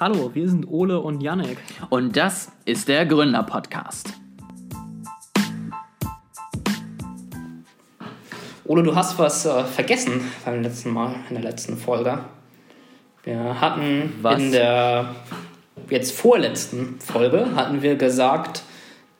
Hallo, wir sind Ole und Janek. Und das ist der Gründer-Podcast. Ole, du hast was äh, vergessen beim letzten Mal, in der letzten Folge. Wir hatten Was? in der jetzt vorletzten Folge hatten wir gesagt,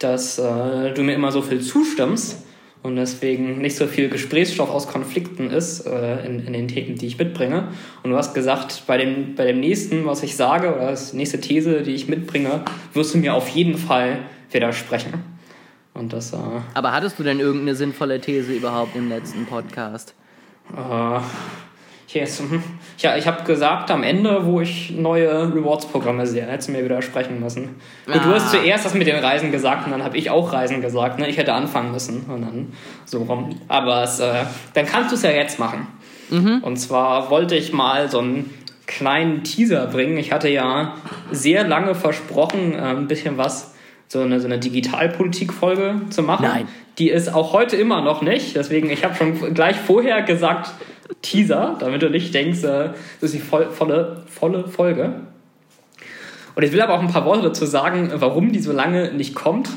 dass äh, du mir immer so viel zustimmst und deswegen nicht so viel Gesprächsstoff aus Konflikten ist äh, in, in den Themen, die ich mitbringe. Und du hast gesagt, bei dem, bei dem nächsten, was ich sage, oder das nächste These, die ich mitbringe, wirst du mir auf jeden Fall widersprechen. Und das, äh, Aber hattest du denn irgendeine sinnvolle These überhaupt im letzten Podcast? Äh, yes. mhm. Ja, ich habe gesagt am Ende, wo ich neue Rewards-Programme sehe, hättest du mir widersprechen müssen. Gut, du hast Ah. zuerst das mit den Reisen gesagt und dann habe ich auch Reisen gesagt. Ne? Ich hätte anfangen müssen und dann so rum. Aber es, äh, dann kannst du es ja jetzt machen. Und zwar wollte ich mal so einen kleinen Teaser bringen. Ich hatte ja sehr lange versprochen, äh, ein bisschen was, so eine, so eine Digitalpolitik-Folge zu machen. Nein. Die ist auch heute immer noch nicht. Deswegen, ich habe schon gleich vorher gesagt, Teaser, damit du nicht denkst, äh, das ist die voll, volle, volle Folge. Und ich will aber auch ein paar Worte dazu sagen, warum die so lange nicht kommt.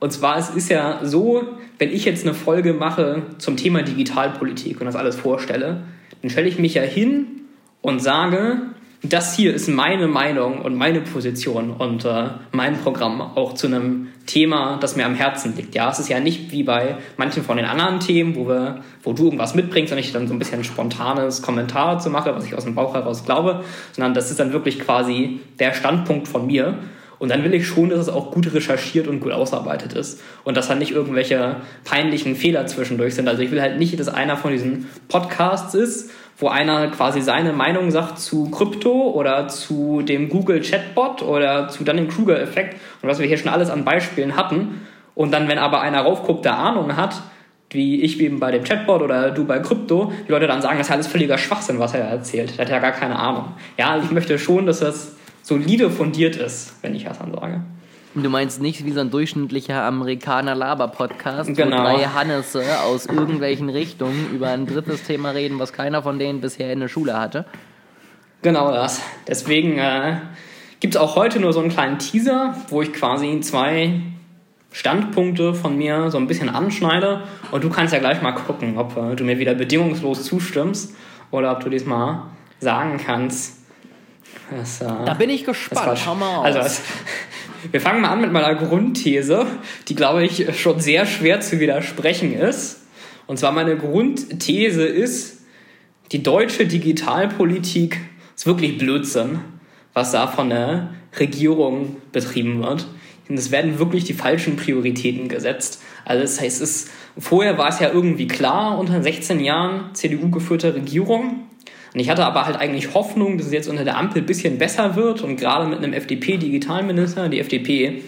Und zwar, es ist ja so, wenn ich jetzt eine Folge mache zum Thema Digitalpolitik und das alles vorstelle, dann stelle ich mich ja hin und sage, das hier ist meine Meinung und meine Position und äh, mein Programm auch zu einem Thema, das mir am Herzen liegt. Ja, es ist ja nicht wie bei manchen von den anderen Themen, wo, wir, wo du irgendwas mitbringst und ich dann so ein bisschen spontanes Kommentar zu mache, was ich aus dem Bauch heraus glaube, sondern das ist dann wirklich quasi der Standpunkt von mir. Und dann will ich schon, dass es auch gut recherchiert und gut ausarbeitet ist. Und dass da nicht irgendwelche peinlichen Fehler zwischendurch sind. Also ich will halt nicht, dass einer von diesen Podcasts ist, wo einer quasi seine Meinung sagt zu Krypto oder zu dem Google Chatbot oder zu dann dem Kruger-Effekt und was wir hier schon alles an Beispielen hatten. Und dann, wenn aber einer raufguckt, der Ahnung hat, wie ich eben bei dem Chatbot oder du bei Krypto, die Leute dann sagen, das ist alles völliger Schwachsinn, was er erzählt. Der hat ja gar keine Ahnung. Ja, ich möchte schon, dass das solide fundiert ist, wenn ich das dann sage. Du meinst nicht wie so ein durchschnittlicher Amerikaner-Laber-Podcast, Genau. wo drei Hannesse aus irgendwelchen Richtungen über ein drittes Thema reden, was keiner von denen bisher in der Schule hatte. Genau das. Deswegen äh, gibt es auch heute nur so einen kleinen Teaser, wo ich quasi zwei Standpunkte von mir so ein bisschen anschneide. Und du kannst ja gleich mal gucken, ob äh, du mir wieder bedingungslos zustimmst oder ob du diesmal sagen kannst. Da bin ich gespannt. Schau mal. Also, es- wir fangen mal an mit meiner Grundthese, die, glaube ich, schon sehr schwer zu widersprechen ist. Und zwar meine Grundthese ist, die deutsche Digitalpolitik ist wirklich Blödsinn, was da von der Regierung betrieben wird. Und es werden wirklich die falschen Prioritäten gesetzt. Also das heißt, es vorher war es ja irgendwie klar unter 16 Jahren CDU-geführter Regierung. Und ich hatte aber halt eigentlich Hoffnung, dass es jetzt unter der Ampel ein bisschen besser wird und gerade mit einem FDP-Digitalminister, die FDP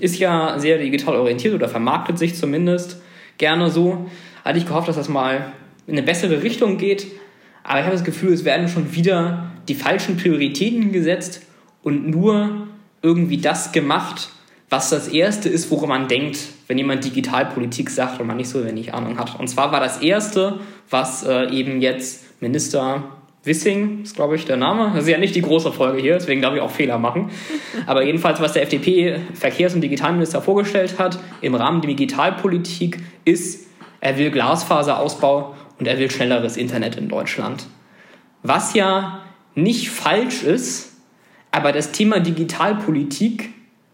ist ja sehr digital orientiert oder vermarktet sich zumindest gerne so, hatte ich gehofft, dass das mal in eine bessere Richtung geht. Aber ich habe das Gefühl, es werden schon wieder die falschen Prioritäten gesetzt und nur irgendwie das gemacht, was das Erste ist, woran man denkt, wenn jemand Digitalpolitik sagt und man nicht so wenig Ahnung hat. Und zwar war das Erste, was äh, eben jetzt Minister Wissing, ist glaube ich der Name, das ist ja nicht die große Folge hier, deswegen darf ich auch Fehler machen. Aber jedenfalls, was der FDP-Verkehrs- und Digitalminister vorgestellt hat im Rahmen der Digitalpolitik, ist, er will Glasfaserausbau und er will schnelleres Internet in Deutschland. Was ja nicht falsch ist, aber das Thema Digitalpolitik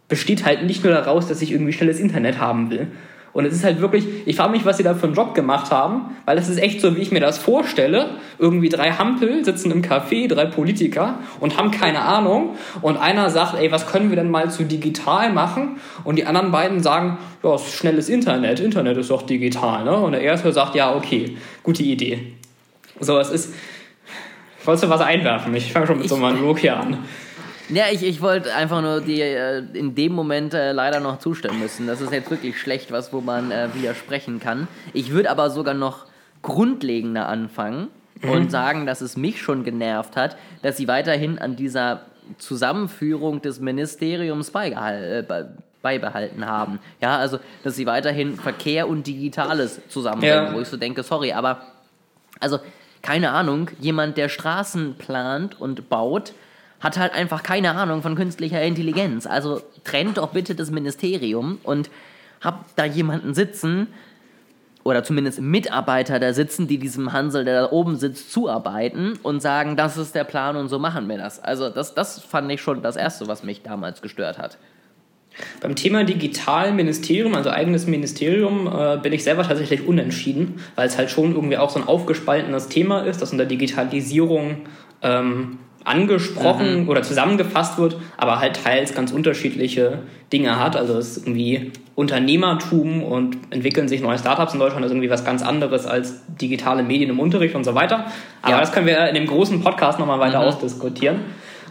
besteht halt nicht nur daraus, dass ich irgendwie schnelles Internet haben will. Und es ist halt wirklich, ich frage mich, was sie da für einen Job gemacht haben, weil es ist echt so, wie ich mir das vorstelle. Irgendwie drei Hampel sitzen im Café, drei Politiker und haben keine Ahnung. Und einer sagt, ey, was können wir denn mal zu digital machen? Und die anderen beiden sagen, ja, es ist schnelles Internet. Internet ist doch digital, ne? Und der erste sagt, ja, okay, gute Idee. So, es ist, wolltest du was einwerfen? Ich fange schon mit so einem Monolog hier an. Ja, ich, ich wollte einfach nur die äh, in dem Moment äh, leider noch zustimmen müssen. Das ist jetzt wirklich schlecht, was wo man äh, widersprechen kann. Ich würde aber sogar noch grundlegender anfangen und sagen, dass es mich schon genervt hat, dass sie weiterhin an dieser Zusammenführung des Ministeriums äh, be- beibehalten haben. Ja, also, dass sie weiterhin Verkehr und Digitales zusammenbringen, Ja. wo ich so denke, sorry, aber also keine Ahnung, jemand, der Straßen plant und baut, hat halt einfach keine Ahnung von künstlicher Intelligenz. Also trennt doch bitte das Ministerium und habt da jemanden sitzen, oder zumindest Mitarbeiter da sitzen, die diesem Hansel, der da oben sitzt, zuarbeiten und sagen, das ist der Plan und so machen wir das. Also das, das fand ich schon das Erste, was mich damals gestört hat. Beim Thema Digitalministerium, also eigenes Ministerium, äh, bin ich selber tatsächlich unentschieden, weil es halt schon irgendwie auch so ein aufgespaltenes Thema ist, das unter Digitalisierung ähm, angesprochen mhm. oder zusammengefasst wird, aber halt teils ganz unterschiedliche Dinge hat. Also es ist irgendwie Unternehmertum und entwickeln sich neue Startups in Deutschland ist irgendwie was ganz anderes als digitale Medien im Unterricht und so weiter. Aber ja. das können wir in dem großen Podcast nochmal weiter mhm. ausdiskutieren.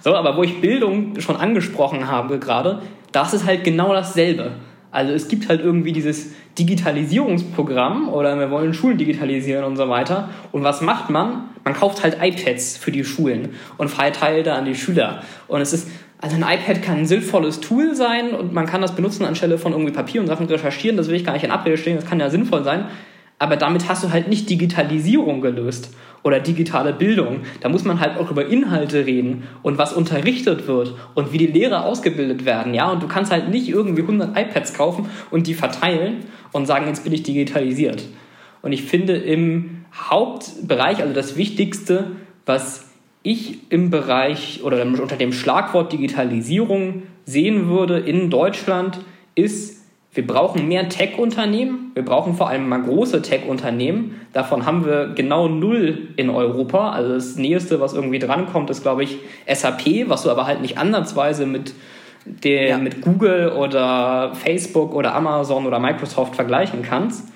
So, aber wo ich Bildung schon angesprochen habe gerade, das ist halt genau dasselbe. Also es gibt halt irgendwie dieses Digitalisierungsprogramm oder wir wollen Schulen digitalisieren und so weiter. Und was macht man? Man kauft halt iPads für die Schulen und verteilt da an die Schüler. Und es ist, also ein iPad kann ein sinnvolles Tool sein und man kann das benutzen anstelle von irgendwie Papier und Sachen recherchieren. Das will ich gar nicht in Abrede stehen, das kann ja sinnvoll sein. Aber damit hast du halt nicht Digitalisierung gelöst oder digitale Bildung. Da muss man halt auch über Inhalte reden und was unterrichtet wird und wie die Lehrer ausgebildet werden. Ja, und du kannst halt nicht irgendwie 100 iPads kaufen und die verteilen und sagen, jetzt bin ich digitalisiert. Und ich finde im Hauptbereich, also das Wichtigste, was ich im Bereich oder unter dem Schlagwort Digitalisierung sehen würde in Deutschland, ist wir brauchen mehr Tech-Unternehmen. Wir brauchen vor allem mal große Tech-Unternehmen. Davon haben wir genau null in Europa. Also das Nächste, was irgendwie drankommt, ist, glaube ich, SAP, was du aber halt nicht ansatzweise mit, der, ja. mit Google oder Facebook oder Amazon oder Microsoft vergleichen kannst.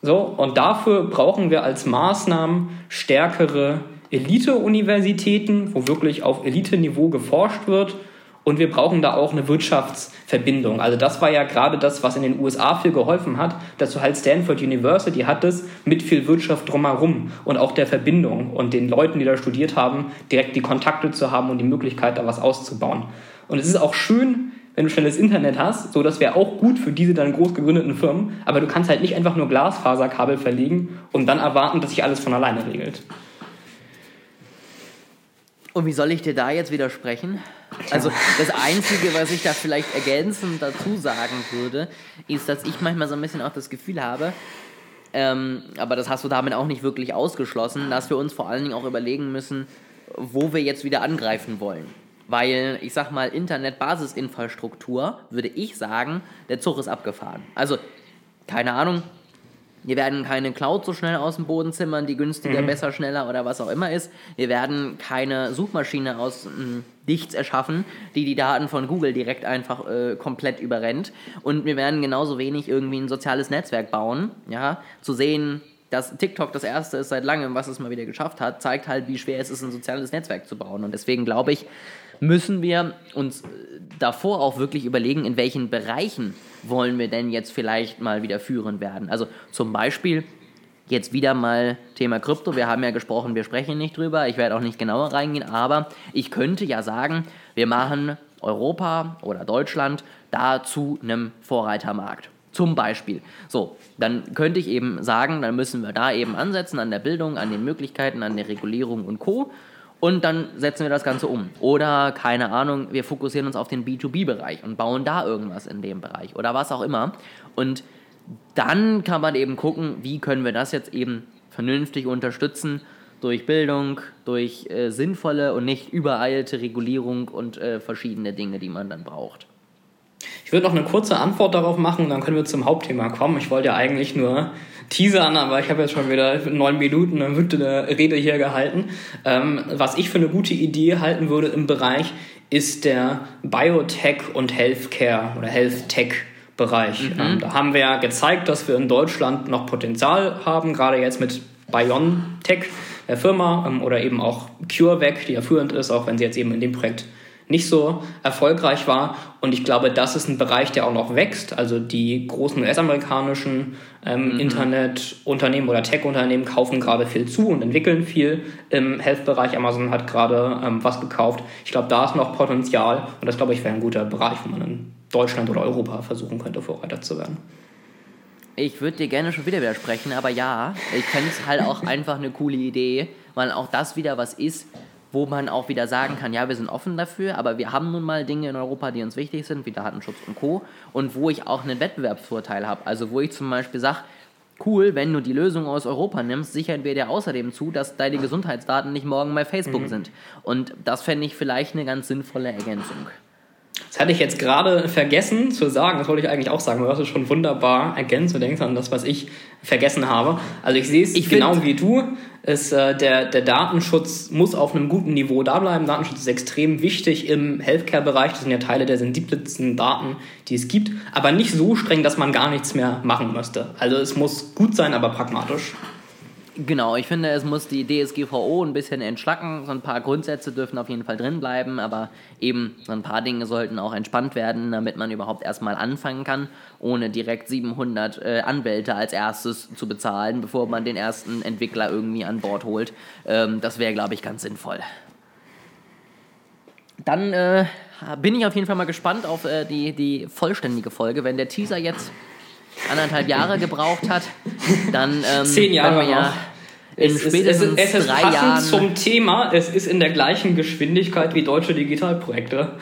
So, und dafür brauchen wir als Maßnahmen stärkere Elite-Universitäten, wo wirklich auf Elite-Niveau geforscht wird und wir brauchen da auch eine Wirtschaftsverbindung. Also das war ja gerade das, was in den USA viel geholfen hat, dass du halt Stanford University hattest mit viel Wirtschaft drumherum und auch der Verbindung und den Leuten, die da studiert haben, direkt die Kontakte zu haben und die Möglichkeit, da was auszubauen. Und es ist auch schön, wenn du schnelles Internet hast, so das wäre auch gut für diese dann groß gegründeten Firmen, aber du kannst halt nicht einfach nur Glasfaserkabel verlegen und dann erwarten, dass sich alles von alleine regelt. Und wie soll ich dir da jetzt widersprechen? Also das Einzige, was ich da vielleicht ergänzend dazu sagen würde, ist, dass ich manchmal so ein bisschen auch das Gefühl habe, ähm, aber das hast du damit auch nicht wirklich ausgeschlossen, dass wir uns vor allen Dingen auch überlegen müssen, wo wir jetzt wieder angreifen wollen. Weil, ich sag mal, Internet-Basisinfrastruktur, würde ich sagen, der Zug ist abgefahren. Also, keine Ahnung, wir werden keine Cloud so schnell aus dem Boden zimmern, die günstiger, mhm. besser, schneller oder was auch immer ist. Wir werden keine Suchmaschine aus mh, hm, nichts erschaffen, die die Daten von Google direkt einfach äh, komplett überrennt. Und wir werden genauso wenig irgendwie ein soziales Netzwerk bauen. Ja, zu sehen, dass TikTok das erste ist seit langem, was es mal wieder geschafft hat, zeigt halt, wie schwer es ist, ein soziales Netzwerk zu bauen. Und deswegen glaube ich, müssen wir uns davor auch wirklich überlegen, in welchen Bereichen wollen wir denn jetzt vielleicht mal wieder führend werden. Also zum Beispiel jetzt wieder mal Thema Krypto. Wir haben ja gesprochen, wir sprechen nicht drüber. Ich werde auch nicht genauer reingehen, aber ich könnte ja sagen, wir machen Europa oder Deutschland da zu einem Vorreitermarkt. Zum Beispiel. So, dann könnte ich eben sagen, dann müssen wir da eben ansetzen an der Bildung, an den Möglichkeiten, an der Regulierung und Co und dann setzen wir das Ganze um. Oder, keine Ahnung, wir fokussieren uns auf den B2B-Bereich und bauen da irgendwas in dem Bereich oder was auch immer. Und dann kann man eben gucken, wie können wir das jetzt eben vernünftig unterstützen durch Bildung, durch äh, sinnvolle und nicht übereilte Regulierung und äh, verschiedene Dinge, die man dann braucht. Ich würde noch eine kurze Antwort darauf machen und dann können wir zum Hauptthema kommen. Ich wollte ja eigentlich nur teasern, aber ich habe jetzt schon wieder neun Minuten eine Rede hier gehalten. Ähm, was ich für eine gute Idee halten würde im Bereich ist der Biotech und Healthcare oder Health Tech Bereich. Mhm. Ähm, da haben wir ja gezeigt, dass wir in Deutschland noch Potenzial haben, gerade jetzt mit BioNTech, der Firma, ähm, oder eben auch CureVac, die ja führend ist, auch wenn sie jetzt eben in dem Projekt nicht so erfolgreich war. Und ich glaube, das ist ein Bereich, der auch noch wächst. Also die großen US-amerikanischen ähm, mhm. Internetunternehmen oder Tech-Unternehmen kaufen gerade viel zu und entwickeln viel im Health-Bereich. Amazon hat gerade ähm, was gekauft. Ich glaube, da ist noch Potenzial und das, glaube ich, wäre ein guter Bereich, wo man in Deutschland oder Europa versuchen könnte, Vorreiter zu werden. Ich würde dir gerne schon wieder widersprechen, aber ja, ich fände es halt auch einfach eine coole Idee, weil auch das wieder was ist, wo man auch wieder sagen kann, ja, wir sind offen dafür, aber wir haben nun mal Dinge in Europa, die uns wichtig sind, wie Datenschutz und Co. Und wo ich auch einen Wettbewerbsvorteil habe. Also wo ich zum Beispiel sage, cool, wenn du die Lösung aus Europa nimmst, sichern wir dir außerdem zu, dass deine Gesundheitsdaten nicht morgen bei Facebook mhm. sind. Und das fände ich vielleicht eine ganz sinnvolle Ergänzung. Das hatte ich jetzt gerade vergessen zu sagen, das wollte ich eigentlich auch sagen, du hast es schon wunderbar ergänzt und denkst an das, was ich vergessen habe. Also ich sehe es ich genau wie du. Ist, äh, der, der Datenschutz muss auf einem guten Niveau da bleiben. Datenschutz ist extrem wichtig im Healthcare-Bereich. Das sind ja Teile der sensibelsten Daten, die es gibt. Aber nicht so streng, dass man gar nichts mehr machen müsste. Also es muss gut sein, aber pragmatisch. Genau, ich finde, es muss die DSGVO ein bisschen entschlacken. So ein paar Grundsätze dürfen auf jeden Fall drin bleiben, aber eben so ein paar Dinge sollten auch entspannt werden, damit man überhaupt erstmal anfangen kann, ohne direkt 700 äh, Anwälte als erstes zu bezahlen, bevor man den ersten Entwickler irgendwie an Bord holt. Ähm, das wäre, glaube ich, ganz sinnvoll. Dann äh, bin ich auf jeden Fall mal gespannt auf äh, die, die vollständige Folge. Wenn der Teaser jetzt anderthalb Jahre gebraucht hat, dann ähm, Zehn Jahre ja in es spätestens ist, es ist, es ist drei Jahren zum Thema. Es ist in der gleichen Geschwindigkeit wie deutsche Digitalprojekte.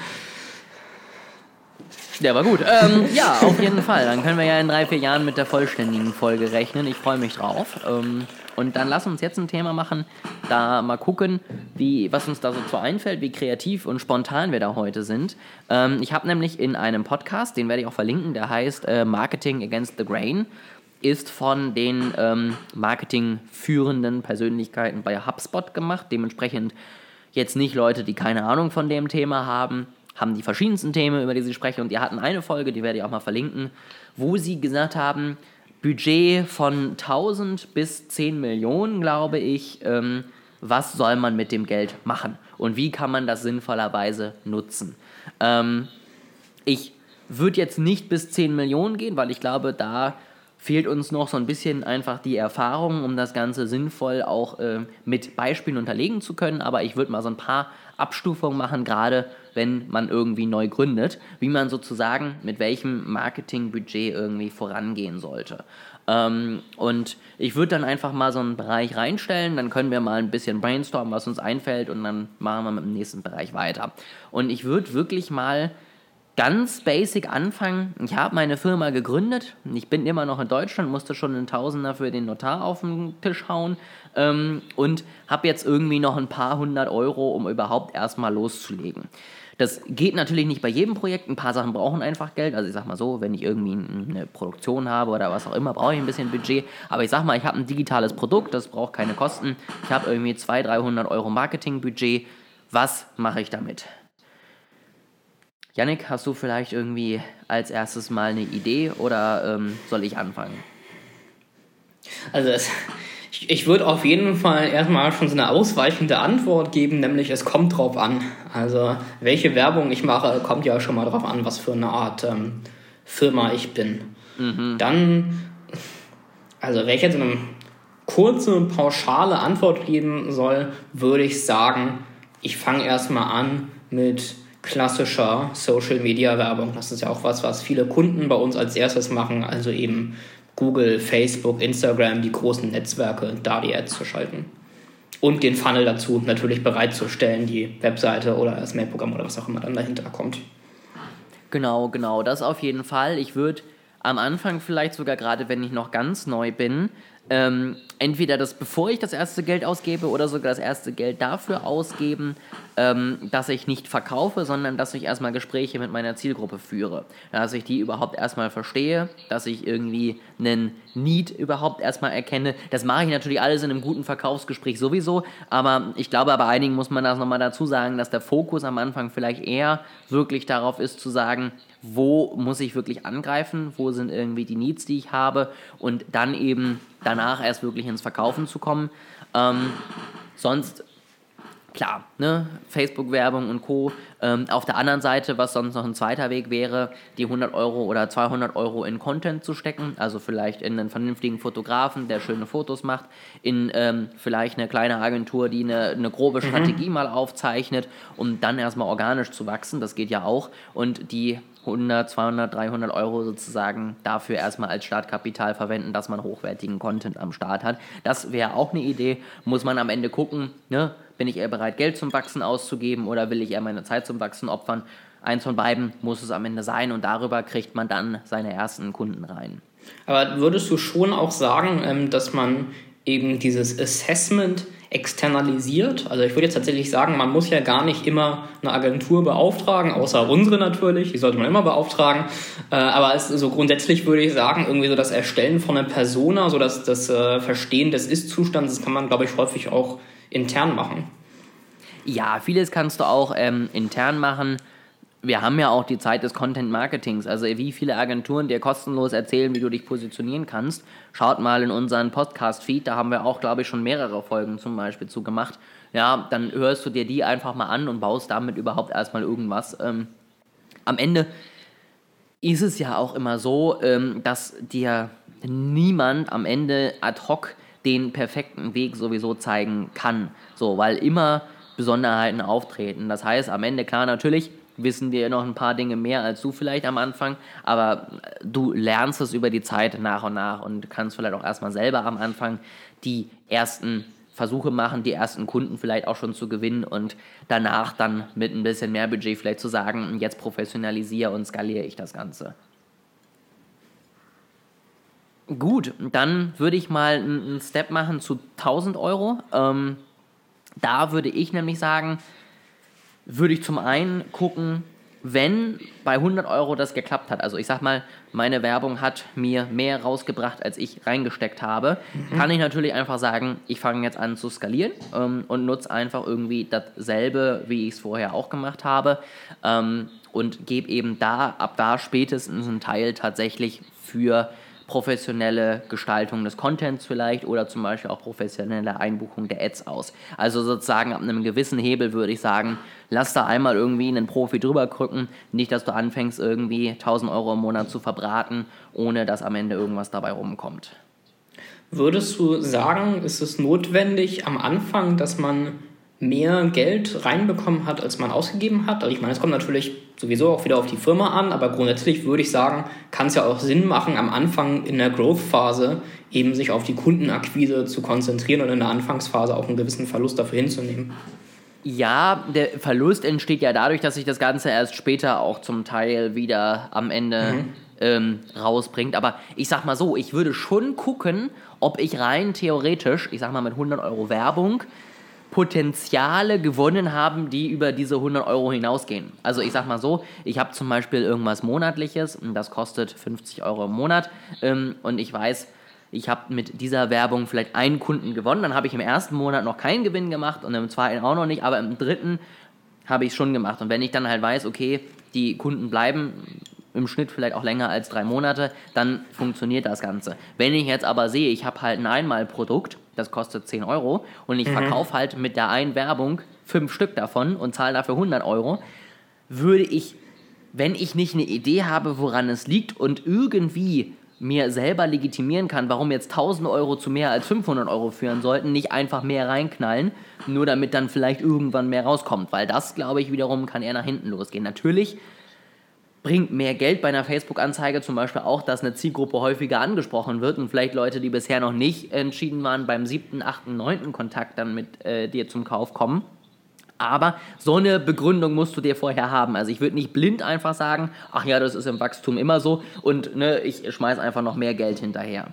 Der war gut. Ähm, ja, auf jeden Fall. Dann können wir ja in drei, vier Jahren mit der vollständigen Folge rechnen. Ich freue mich drauf. Ähm, und dann lass uns jetzt ein Thema machen, da mal gucken, wie, was uns da so zu einfällt, wie kreativ und spontan wir da heute sind. Ähm, ich habe nämlich in einem Podcast, den werde ich auch verlinken, der heißt äh, Marketing Against the Grain, ist von den ähm, marketingführenden Persönlichkeiten bei HubSpot gemacht. Dementsprechend jetzt nicht Leute, die keine Ahnung von dem Thema haben, haben die verschiedensten Themen, über die sie sprechen. Und die hatten eine Folge, die werde ich auch mal verlinken, wo sie gesagt haben, Budget von 1000 bis 10 Millionen, glaube ich. Ähm, was soll man mit dem Geld machen und wie kann man das sinnvollerweise nutzen? Ähm, ich würde jetzt nicht bis 10 Millionen gehen, weil ich glaube, da fehlt uns noch so ein bisschen einfach die Erfahrung, um das Ganze sinnvoll auch äh, mit Beispielen unterlegen zu können. Aber ich würde mal so ein paar Abstufungen machen, gerade wenn man irgendwie neu gründet, wie man sozusagen mit welchem Marketingbudget irgendwie vorangehen sollte. Ähm, und ich würde dann einfach mal so einen Bereich reinstellen, dann können wir mal ein bisschen brainstormen, was uns einfällt und dann machen wir mit dem nächsten Bereich weiter. Und ich würde wirklich mal ganz basic anfangen. Ich habe meine Firma gegründet. Ich bin immer noch in Deutschland, musste schon einen Tausender für den Notar auf den Tisch hauen ähm, und habe jetzt irgendwie noch ein paar hundert Euro, um überhaupt erstmal loszulegen. Das geht natürlich nicht bei jedem Projekt. Ein paar Sachen brauchen einfach Geld. Also ich sag mal so, wenn ich irgendwie eine Produktion habe oder was auch immer, brauche ich ein bisschen Budget. Aber ich sag mal, ich habe ein digitales Produkt, das braucht keine Kosten. Ich habe irgendwie 200, 300 Euro Marketingbudget. Was mache ich damit? Yannick, hast du vielleicht irgendwie als erstes mal eine Idee oder ähm, soll ich anfangen? Also es, ich, ich würde auf jeden Fall erstmal schon so eine ausweichende Antwort geben, nämlich es kommt drauf an. Also welche Werbung ich mache, kommt ja schon mal drauf an, was für eine Art ähm, Firma ich bin. Mhm. Dann, also wenn ich jetzt eine kurze, pauschale Antwort geben soll, würde ich sagen, ich fange erstmal an mit klassischer Social Media Werbung. Das ist ja auch was, was viele Kunden bei uns als erstes machen, also eben Google, Facebook, Instagram, die großen Netzwerke, da die Ads zu schalten. Und den Funnel dazu natürlich bereitzustellen, die Webseite oder das Mailprogramm oder was auch immer dann dahinter kommt. Genau, genau, das auf jeden Fall. Ich würde am Anfang vielleicht sogar gerade, wenn ich noch ganz neu bin, ähm, entweder das, bevor ich das erste Geld ausgebe oder sogar das erste Geld dafür ausgeben, ähm, dass ich nicht verkaufe, sondern dass ich erstmal Gespräche mit meiner Zielgruppe führe. Dass ich die überhaupt erstmal verstehe, dass ich irgendwie einen Need überhaupt erstmal erkenne. Das mache ich natürlich alles in einem guten Verkaufsgespräch sowieso, aber ich glaube, bei einigen muss man das nochmal dazu sagen, dass der Fokus am Anfang vielleicht eher wirklich darauf ist zu sagen, wo muss ich wirklich angreifen, wo sind irgendwie die Needs, die ich habe und dann eben danach erst wirklich ins Verkaufen zu kommen. Ähm, sonst klar, ne, Facebook-Werbung und Co. Ähm, auf der anderen Seite, was sonst noch ein zweiter Weg wäre, die 100 Euro oder 200 Euro in Content zu stecken, also vielleicht in einen vernünftigen Fotografen, der schöne Fotos macht, in ähm, vielleicht eine kleine Agentur, die eine, eine grobe mhm. Strategie mal aufzeichnet, um dann erstmal organisch zu wachsen, das geht ja auch, und die 100, 200, 300 Euro sozusagen dafür erstmal als Startkapital verwenden, dass man hochwertigen Content am Start hat. Das wäre auch eine Idee. Muss man am Ende gucken, ne? Bin ich eher bereit, Geld zum Wachsen auszugeben oder will ich eher meine Zeit zum Wachsen opfern? Eins von beiden muss es am Ende sein und darüber kriegt man dann seine ersten Kunden rein. Aber würdest du schon auch sagen, ähm, dass man eben dieses Assessment externalisiert. Also ich würde jetzt tatsächlich sagen, man muss ja gar nicht immer eine Agentur beauftragen, außer unsere natürlich, die sollte man immer beauftragen. Äh, aber so grundsätzlich würde ich sagen, irgendwie so das Erstellen von einer Persona, so das, das äh, Verstehen des Ist-Zustands, das kann man, glaube ich, häufig auch intern machen. Ja, vieles kannst du auch ähm, intern machen wir haben ja auch die Zeit des Content Marketings. Also wie viele Agenturen dir kostenlos erzählen, wie du dich positionieren kannst. Schaut mal in unseren Podcast-Feed, da haben wir auch, glaube ich, schon mehrere Folgen zum Beispiel zu gemacht. Ja, dann hörst du dir die einfach mal an und baust damit überhaupt erstmal irgendwas. Ähm, am Ende ist es ja auch immer so, ähm, dass dir niemand am Ende ad hoc den perfekten Weg sowieso zeigen kann. So, weil immer Besonderheiten auftreten. Das heißt, am Ende, klar, natürlich, wissen wir noch ein paar Dinge mehr als du vielleicht am Anfang, aber du lernst es über die Zeit nach und nach und kannst vielleicht auch erstmal selber am Anfang die ersten Versuche machen, die ersten Kunden vielleicht auch schon zu gewinnen und danach dann mit ein bisschen mehr Budget vielleicht zu sagen, jetzt professionalisiere und skaliere ich das Ganze. Gut, dann würde ich mal einen Step machen zu 1000 Euro. Ähm, da würde ich nämlich sagen, würde ich zum einen gucken, wenn bei 100 Euro das geklappt hat, also ich sag mal, meine Werbung hat mir mehr rausgebracht, als ich reingesteckt habe, mhm. kann ich natürlich einfach sagen, ich fange jetzt an zu skalieren ähm, und nutze einfach irgendwie dasselbe, wie ich es vorher auch gemacht habe ähm, und gebe eben da, ab da spätestens einen Teil tatsächlich für professionelle Gestaltung des Contents vielleicht oder zum Beispiel auch professionelle Einbuchung der Ads aus. Also sozusagen ab einem gewissen Hebel würde ich sagen, lass da einmal irgendwie einen Profi drüber krücken, nicht, dass du anfängst irgendwie 1000 Euro im Monat zu verbraten, ohne dass am Ende irgendwas dabei rumkommt. Würdest du sagen, ist es notwendig am Anfang, dass man mehr Geld reinbekommen hat, als man ausgegeben hat. Also ich meine, es kommt natürlich sowieso auch wieder auf die Firma an, aber grundsätzlich würde ich sagen, kann es ja auch Sinn machen, am Anfang in der Growth-Phase eben sich auf die Kundenakquise zu konzentrieren und in der Anfangsphase auch einen gewissen Verlust dafür hinzunehmen. Ja, der Verlust entsteht ja dadurch, dass sich das Ganze erst später auch zum Teil wieder am Ende mhm. ähm, rausbringt. Aber ich sag mal so, ich würde schon gucken, ob ich rein theoretisch, ich sag mal mit 100 Euro Werbung, Potenziale gewonnen haben, die über diese 100 Euro hinausgehen. Also ich sag mal so, ich habe zum Beispiel irgendwas Monatliches und das kostet 50 Euro im Monat ähm, und ich weiß, ich habe mit dieser Werbung vielleicht einen Kunden gewonnen, dann habe ich im ersten Monat noch keinen Gewinn gemacht und im zweiten auch noch nicht, aber im dritten habe ich es schon gemacht. Und wenn ich dann halt weiß, okay, die Kunden bleiben im Schnitt vielleicht auch länger als drei Monate, dann funktioniert das Ganze. Wenn ich jetzt aber sehe, ich habe halt ein Einmalprodukt, das kostet 10 Euro und ich mhm. verkaufe halt mit der einen Werbung fünf Stück davon und zahle dafür 100 Euro, würde ich, wenn ich nicht eine Idee habe, woran es liegt und irgendwie mir selber legitimieren kann, warum jetzt 1000 Euro zu mehr als 500 Euro führen sollten, nicht einfach mehr reinknallen, nur damit dann vielleicht irgendwann mehr rauskommt, weil das, glaube ich, wiederum kann eher nach hinten losgehen. Natürlich bringt mehr Geld bei einer Facebook-Anzeige zum Beispiel auch, dass eine Zielgruppe häufiger angesprochen wird und vielleicht Leute, die bisher noch nicht entschieden waren, beim siebten, achten, neunten Kontakt dann mit äh, dir zum Kauf kommen. Aber so eine Begründung musst du dir vorher haben. Also ich würde nicht blind einfach sagen, ach ja, das ist im Wachstum immer so und ne, ich schmeiß einfach noch mehr Geld hinterher.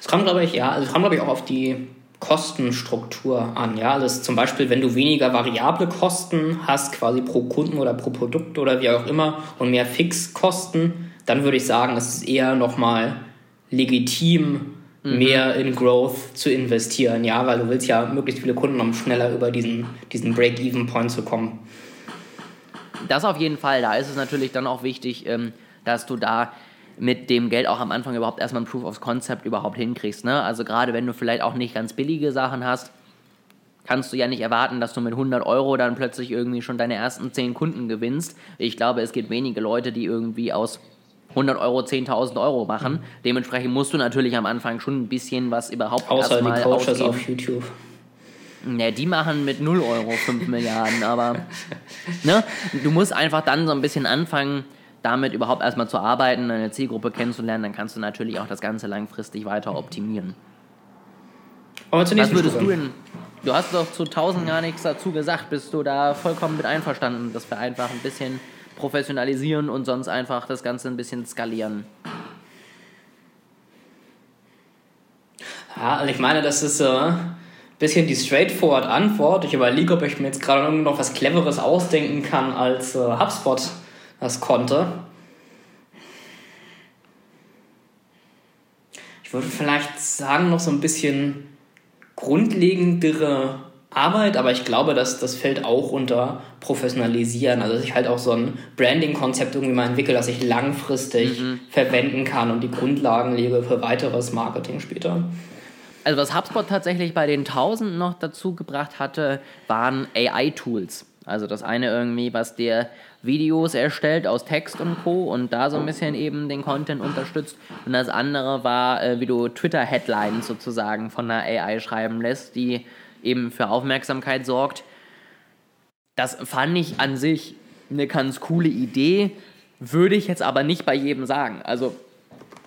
Es kommt, glaube ich, ja, also es kommt, glaube ich, auch auf die Kostenstruktur an. Ja, das ist zum Beispiel, wenn du weniger variable Kosten hast, quasi pro Kunden oder pro Produkt oder wie auch immer, und mehr Fixkosten, dann würde ich sagen, es ist eher nochmal legitim, mhm. mehr in Growth zu investieren. Ja, weil du willst ja möglichst viele Kunden, um schneller über diesen, diesen Break-Even-Point zu kommen. Das auf jeden Fall. Da ist es natürlich dann auch wichtig, ähm, dass du da mit dem Geld auch am Anfang überhaupt erstmal ein Proof of Concept überhaupt hinkriegst. Ne? Also gerade wenn du vielleicht auch nicht ganz billige Sachen hast, kannst du ja nicht erwarten, dass du mit 100 Euro dann plötzlich irgendwie schon deine ersten 10 Kunden gewinnst. Ich glaube, es gibt wenige Leute, die irgendwie aus 100 Euro 10.000 Euro machen. Mhm. Dementsprechend musst du natürlich am Anfang schon ein bisschen was überhaupt Außer die Coaches ausgeben. auf YouTube. Ja, die machen mit 0 Euro 5 Milliarden, aber ne, du musst einfach dann so ein bisschen anfangen, damit überhaupt erstmal zu arbeiten, eine Zielgruppe kennenzulernen, dann kannst du natürlich auch das Ganze langfristig weiter optimieren. Aber zur Was würdest du denn? Du hast doch zu 1000 gar nichts dazu gesagt. Bist du da vollkommen mit einverstanden, dass wir einfach ein bisschen professionalisieren und sonst einfach das Ganze ein bisschen skalieren? Ja, also ich meine, das ist äh, ein bisschen die straightforward Antwort. Ich überlege, ob ich mir jetzt gerade noch was Cleveres ausdenken kann, als äh, HubSpot das konnte. Ich würde vielleicht sagen, noch so ein bisschen grundlegendere Arbeit, aber ich glaube, dass das fällt auch unter Professionalisieren. Also dass ich halt auch so ein Branding-Konzept irgendwie mal entwickle, das ich langfristig verwenden kann und die Grundlagen lege für weiteres Marketing später. Also was HubSpot tatsächlich bei den 1000 noch dazu gebracht hatte, waren AI-Tools. Also das eine irgendwie, was dir Videos erstellt aus Text und Co. und da so ein bisschen eben den Content unterstützt. Und das andere war, äh, wie du Twitter-Headlines sozusagen von einer AI schreiben lässt, die eben für Aufmerksamkeit sorgt. Das fand ich an sich eine ganz coole Idee, würde ich jetzt aber nicht bei jedem sagen. Also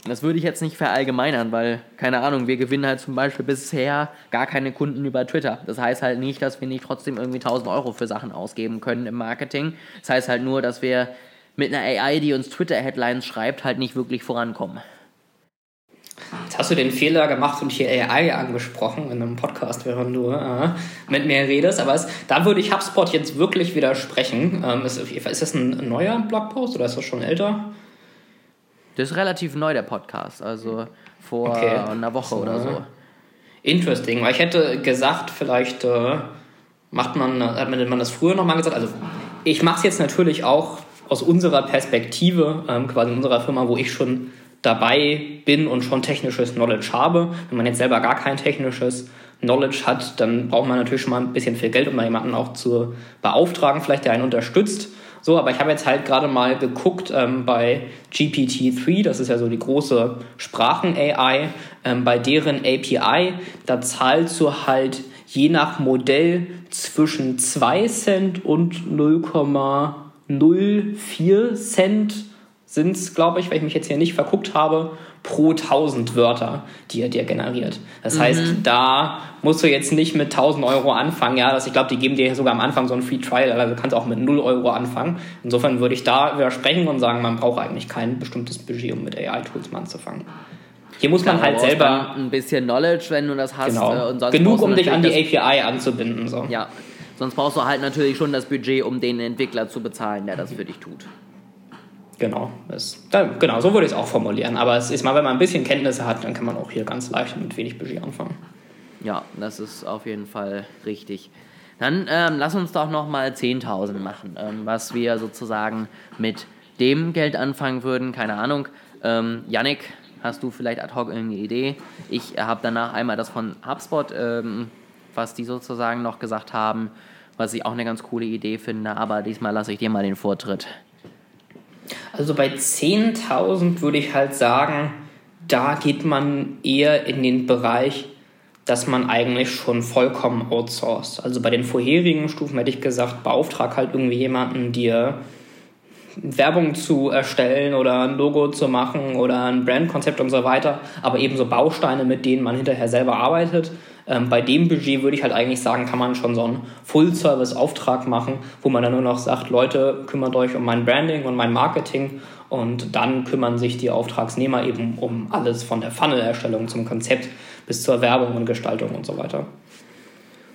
das würde ich jetzt nicht verallgemeinern, weil, keine Ahnung, wir gewinnen halt zum Beispiel bisher gar keine Kunden über Twitter. Das heißt halt nicht, dass wir nicht trotzdem irgendwie 1000 Euro für Sachen ausgeben können im Marketing. Das heißt halt nur, dass wir mit einer AI, die uns Twitter-Headlines schreibt, halt nicht wirklich vorankommen. Jetzt hast du den Fehler gemacht und hier AI angesprochen in einem Podcast, während du äh, mit mir redest. Aber es, da würde ich HubSpot jetzt wirklich widersprechen. Ähm, ist, ist das ein neuer Blogpost oder ist das schon älter? Das ist relativ neu, der Podcast. Also vor Okay. einer Woche oder so. Interesting, weil ich hätte gesagt, vielleicht äh, macht man, hat man man das früher nochmal gesagt. Also ich mache es jetzt natürlich auch aus unserer Perspektive, ähm, quasi in unserer Firma, wo ich schon dabei bin und schon technisches Knowledge habe. Wenn man jetzt selber gar kein technisches Knowledge hat, dann braucht man natürlich schon mal ein bisschen viel Geld, um da jemanden auch zu beauftragen, vielleicht der einen unterstützt. So, aber ich habe jetzt halt gerade mal geguckt ähm, bei GPT-3, das ist ja so die große Sprachen-AI, ähm, bei deren API, da zahlst du halt je nach Modell zwischen 2 Cent und 0,04 Cent sind es, glaube ich, weil ich mich jetzt hier nicht verguckt habe, pro 1000 Wörter, die er dir generiert. Das heißt, da musst du jetzt nicht mit 1000 Euro anfangen. Ja, das, ich glaube, die geben dir sogar am Anfang so ein Free Trial, also du kannst auch mit 0 Euro anfangen. Insofern würde ich da widersprechen und sagen, man braucht eigentlich kein bestimmtes Budget, um mit AI-Tools mal anzufangen. Hier muss man Klar, halt selber, ein bisschen Knowledge, wenn du das hast. genau, äh, und sonst genug, um dich an die API anzubinden. So. Ja, sonst brauchst du halt natürlich schon das Budget, um den Entwickler zu bezahlen, der das für dich tut. Genau, das, da, genau, so würde ich es auch formulieren. Aber es ist mal, wenn man ein bisschen Kenntnisse hat, dann kann man auch hier ganz leicht mit wenig Budget anfangen. Ja, das ist auf jeden Fall richtig. Dann ähm, lass uns doch nochmal 10.000 machen, ähm, was wir sozusagen mit dem Geld anfangen würden. Keine Ahnung. Ähm, Yannick, hast du vielleicht ad hoc irgendeine Idee? Ich habe danach einmal das von HubSpot, ähm, was die sozusagen noch gesagt haben, was ich auch eine ganz coole Idee finde. Aber diesmal lasse ich dir mal den Vortritt. Also bei 10.000 würde ich halt sagen, da geht man eher in den Bereich, dass man eigentlich schon vollkommen outsourced. Also bei den vorherigen Stufen hätte ich gesagt, beauftrag halt irgendwie jemanden, dir Werbung zu erstellen oder ein Logo zu machen oder ein Brandkonzept und so weiter, aber eben so Bausteine, mit denen man hinterher selber arbeitet. Ähm, bei dem Budget würde ich halt eigentlich sagen, kann man schon so einen Full-Service-Auftrag machen, wo man dann nur noch sagt, Leute, kümmert euch um mein Branding und mein Marketing und dann kümmern sich die Auftragsnehmer eben um alles von der Funnel-Erstellung zum Konzept bis zur Werbung und Gestaltung und so weiter.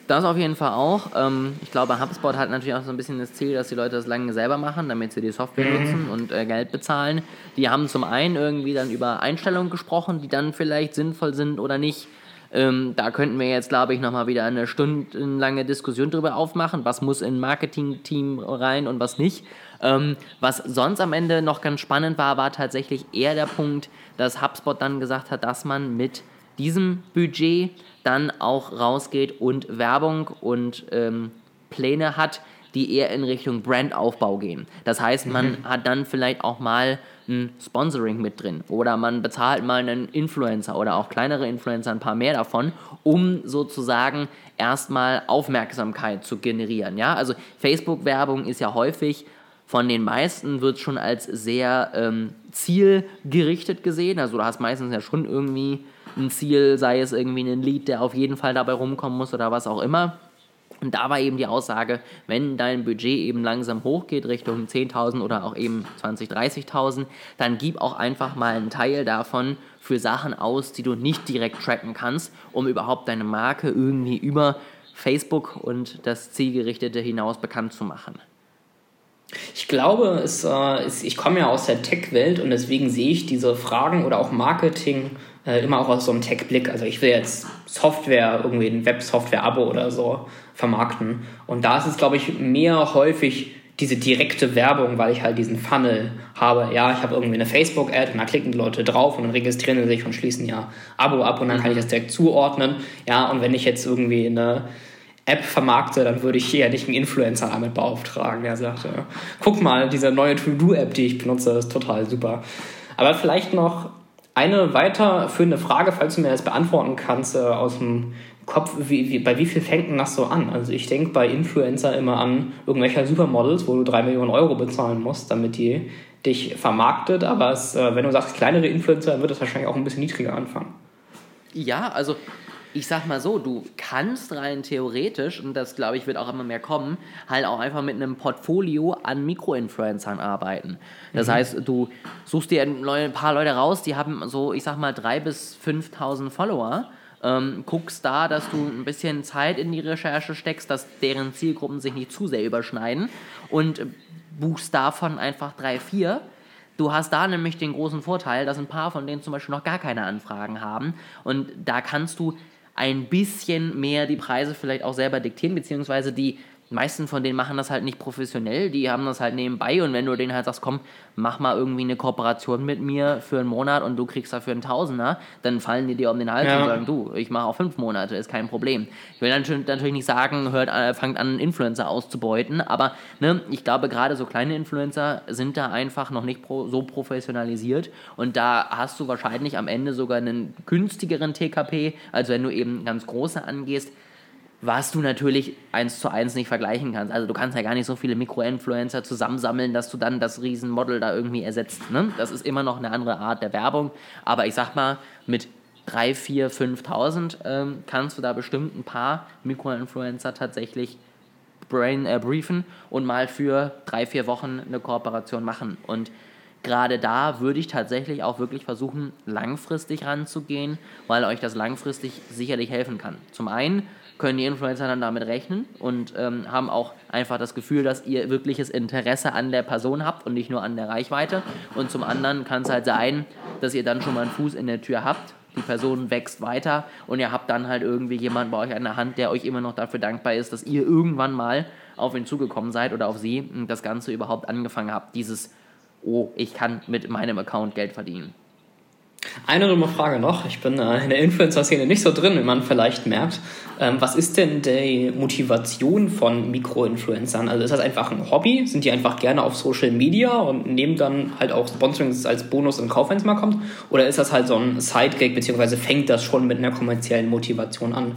Das auf jeden Fall auch. Ähm, ich glaube, HubSpot hat natürlich auch so ein bisschen das Ziel, dass die Leute das lange selber machen, damit sie die Software nutzen und äh, Geld bezahlen. Die haben zum einen irgendwie dann über Einstellungen gesprochen, die dann vielleicht sinnvoll sind oder nicht. Ähm, da könnten wir jetzt, glaube ich, nochmal wieder eine stundenlange Diskussion drüber aufmachen, was muss in Marketing-Team rein und was nicht. Ähm, was sonst am Ende noch ganz spannend war, war tatsächlich eher der Punkt, dass HubSpot dann gesagt hat, dass man mit diesem Budget dann auch rausgeht und Werbung und ähm, Pläne hat, die eher in Richtung Brandaufbau gehen. Das heißt, man hat dann vielleicht auch mal ein Sponsoring mit drin oder man bezahlt mal einen Influencer oder auch kleinere Influencer ein paar mehr davon, um sozusagen erstmal Aufmerksamkeit zu generieren. Ja, also Facebook-Werbung ist ja häufig Von den meisten wird schon als sehr ähm, zielgerichtet gesehen. Also du hast meistens ja schon irgendwie ein Ziel, sei es irgendwie ein Lied, der auf jeden Fall dabei rumkommen muss oder was auch immer. Und da war eben die Aussage, wenn dein Budget eben langsam hochgeht Richtung 10.000 oder auch eben 20.000, 30.000, dann gib auch einfach mal einen Teil davon für Sachen aus, die du nicht direkt tracken kannst, um überhaupt deine Marke irgendwie über Facebook und das Zielgerichtete hinaus bekannt zu machen. Ich glaube, es, äh, ist, ich komme ja aus der Tech-Welt und deswegen sehe ich diese Fragen oder auch Marketing äh, immer auch aus so einem Tech-Blick. Also ich will jetzt Software, irgendwie ein Web-Software-Abo oder so vermarkten. Und da ist es, glaube ich, mehr häufig diese direkte Werbung, weil ich halt diesen Funnel habe. Ja, ich habe irgendwie eine Facebook-Ad und da klicken die Leute drauf und dann registrieren sie sich und schließen ja Abo ab und dann kann ich das direkt zuordnen. Ja, und wenn ich jetzt irgendwie eine App vermarkte, dann würde ich hier ja nicht einen Influencer damit beauftragen, der sagt, ja, guck mal, diese neue To-Do-App, die ich benutze, ist total super. Aber vielleicht noch eine weiterführende Frage, falls du mir das beantworten kannst, äh, aus dem Kopf, wie, wie, bei wie viel fängt denn das so an? Also ich denke bei Influencer immer an irgendwelcher Supermodels, wo du drei Millionen Euro bezahlen musst, damit die dich vermarktet. Aber es, äh, wenn du sagst kleinere Influencer, dann wird das wahrscheinlich auch ein bisschen niedriger anfangen. Ja, also ich sag mal so, du kannst rein theoretisch, und das glaube ich wird auch immer mehr kommen, halt auch einfach mit einem Portfolio an Mikroinfluencern arbeiten. Das mhm. heißt, du suchst dir ein paar Leute raus, die haben so, ich sag mal, 3.000 bis 5.000 Follower ähm, guckst da, dass du ein bisschen Zeit in die Recherche steckst, dass deren Zielgruppen sich nicht zu sehr überschneiden und buchst davon einfach drei, vier. Du hast da nämlich den großen Vorteil, dass ein paar von denen zum Beispiel noch gar keine Anfragen haben und da kannst du ein bisschen mehr die Preise vielleicht auch selber diktieren, beziehungsweise die meisten von denen machen das halt nicht professionell, die haben das halt nebenbei und wenn du denen halt sagst, komm, mach mal irgendwie eine Kooperation mit mir für einen Monat und du kriegst dafür einen Tausender, dann fallen die dir um den Hals ja. und sagen, du, ich mache auch fünf Monate, ist kein Problem. Ich will natürlich nicht sagen, hört, äh, fangt an, Influencer auszubeuten, aber ne, ich glaube, gerade so kleine Influencer sind da einfach noch nicht pro, so professionalisiert und da hast du wahrscheinlich am Ende sogar einen günstigeren TKP, als wenn du eben ganz große angehst was du natürlich eins zu eins nicht vergleichen kannst. Also du kannst ja gar nicht so viele Mikroinfluencer zusammensammeln, dass du dann das Riesenmodel da irgendwie ersetzt. Ne? Das ist immer noch eine andere Art der Werbung. Aber ich sag mal, mit 3, 4, 5.000 ähm, kannst du da bestimmt ein paar Mikroinfluencer tatsächlich brain, äh, briefen und mal für drei, vier Wochen eine Kooperation machen. Und gerade da würde ich tatsächlich auch wirklich versuchen, langfristig ranzugehen, weil euch das langfristig sicherlich helfen kann. Zum einen können die Influencer dann damit rechnen und ähm, haben auch einfach das Gefühl, dass ihr wirkliches Interesse an der Person habt und nicht nur an der Reichweite. Und zum anderen kann es halt sein, dass ihr dann schon mal einen Fuß in der Tür habt. Die Person wächst weiter und ihr habt dann halt irgendwie jemanden bei euch an der Hand, der euch immer noch dafür dankbar ist, dass ihr irgendwann mal auf ihn zugekommen seid oder auf sie und das Ganze überhaupt angefangen habt. Dieses, oh, ich kann mit meinem Account Geld verdienen. Eine dumme Frage noch. Ich bin äh, in der Influencer-Szene nicht so drin, wie man vielleicht merkt. Ähm, was ist denn die Motivation von Mikroinfluencern? Also ist das einfach ein Hobby? Sind die einfach gerne auf Social Media und nehmen dann halt auch Sponsorings als Bonus im Kauf, wenn es mal kommt? Oder ist das halt so ein Sidegag, beziehungsweise fängt das schon mit einer kommerziellen Motivation an?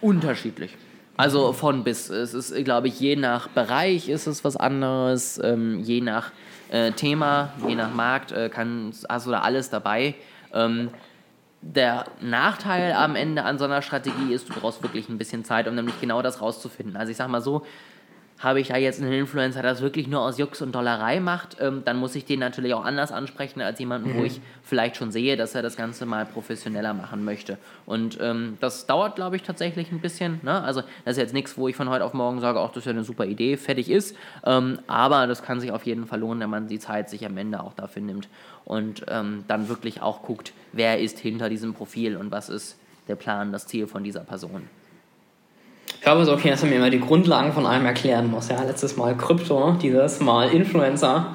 Unterschiedlich. Also von bis. Es ist, glaube ich, je nach Bereich ist es was anderes, ähm, je nach äh, Thema, je nach Markt äh, kann, hast du da alles dabei. Ähm, der Nachteil am Ende an so einer Strategie ist, du brauchst wirklich ein bisschen Zeit, um nämlich genau das rauszufinden. Also ich sag mal so, habe ich da jetzt einen Influencer, der das wirklich nur aus Jux und Dollerei macht, ähm, dann muss ich den natürlich auch anders ansprechen als jemanden, mhm. wo ich vielleicht schon sehe, dass er das Ganze mal professioneller machen möchte. Und ähm, das dauert, glaube ich, tatsächlich ein bisschen. Ne? Also das ist jetzt nichts, wo ich von heute auf morgen sage, auch das ist ja eine super Idee, fertig ist. Ähm, aber das kann sich auf jeden Fall lohnen, wenn man die Zeit sich am Ende auch dafür nimmt und ähm, dann wirklich auch guckt, wer ist hinter diesem Profil und was ist der Plan, das Ziel von dieser Person. Ich glaube so, okay, dass er mir immer die Grundlagen von allem erklären muss. Ja, letztes Mal Krypto, dieses Mal Influencer.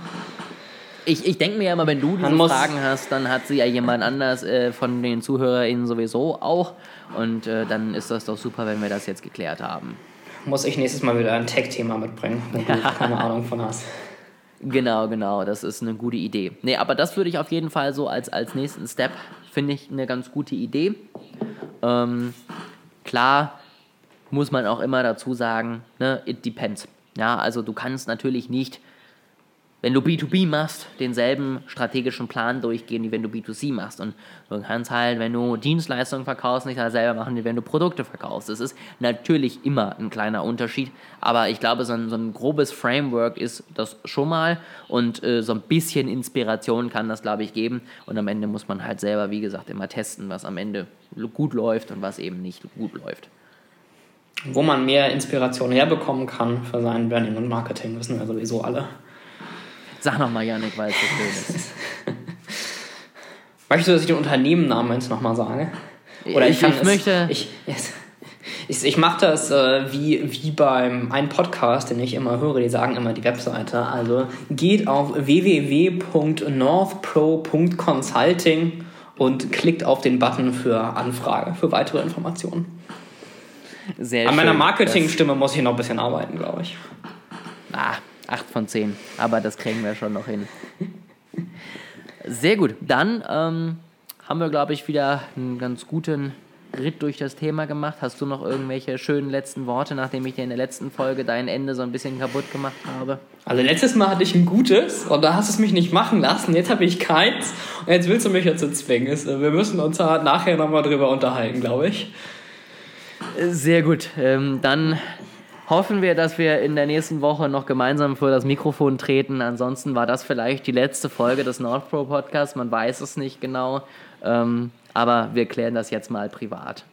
Ich, ich denke mir ja immer, wenn du diese Fragen hast, dann hat sie ja jemand anders äh, von den ZuhörerInnen sowieso auch. Und äh, dann ist das doch super, wenn wir das jetzt geklärt haben. Muss ich nächstes Mal wieder ein Tech-Thema mitbringen, ja. du keine Ahnung von hast. Genau, genau, das ist eine gute Idee. Nee, aber das würde ich auf jeden Fall so als, als nächsten Step, finde ich eine ganz gute Idee. Ähm, klar, muss man auch immer dazu sagen, ne, it depends. Ja, also du kannst natürlich nicht wenn du B2B machst, denselben strategischen Plan durchgehen, wie wenn du B2C machst. Und du kannst halt, wenn du Dienstleistungen verkaufst, nicht dasselbe machen, wie wenn du Produkte verkaufst. Das ist natürlich immer ein kleiner Unterschied, aber ich glaube, so ein, so ein grobes Framework ist das schon mal und äh, so ein bisschen Inspiration kann das, glaube ich, geben. Und am Ende muss man halt selber, wie gesagt, immer testen, was am Ende gut läuft und was eben nicht gut läuft. Wo man mehr Inspiration herbekommen kann für sein Branding und Marketing, wissen wir sowieso alle. Sag nochmal, Janik, weil es so schön ist. Möchtest du, dass ich den Unternehmennamen jetzt nochmal sage? Oder ich, Ich- kann ich es, möchte- Ich, yes. ich, ich mache das äh, wie, wie beim einen Podcast, den ich immer höre, die sagen immer die Webseite. Also geht auf www.northpro.consulting und klickt auf den Button für Anfrage, für weitere Informationen. Sehr An meiner. Marketingstimme muss ich noch ein bisschen arbeiten, glaube ich. Ah, 8 von 10. Aber das kriegen wir schon noch hin. Sehr gut. Dann ähm, haben wir, glaube ich, wieder einen ganz guten Ritt durch das Thema gemacht. Hast du noch irgendwelche schönen letzten Worte, nachdem ich dir in der letzten Folge dein Ende so ein bisschen kaputt gemacht habe? Also letztes Mal hatte ich ein gutes und da hast du es mich nicht machen lassen. Jetzt habe ich keins und jetzt willst du mich dazu zwingen. Es- Wir müssen uns nachher nochmal drüber unterhalten, glaube ich. Sehr gut. Ähm, dann hoffen wir, dass wir in der nächsten Woche noch gemeinsam vor das Mikrofon treten. Ansonsten war das vielleicht die letzte Folge des Nordpro Podcasts. Man weiß es nicht genau. Ähm, aber wir klären das jetzt mal privat.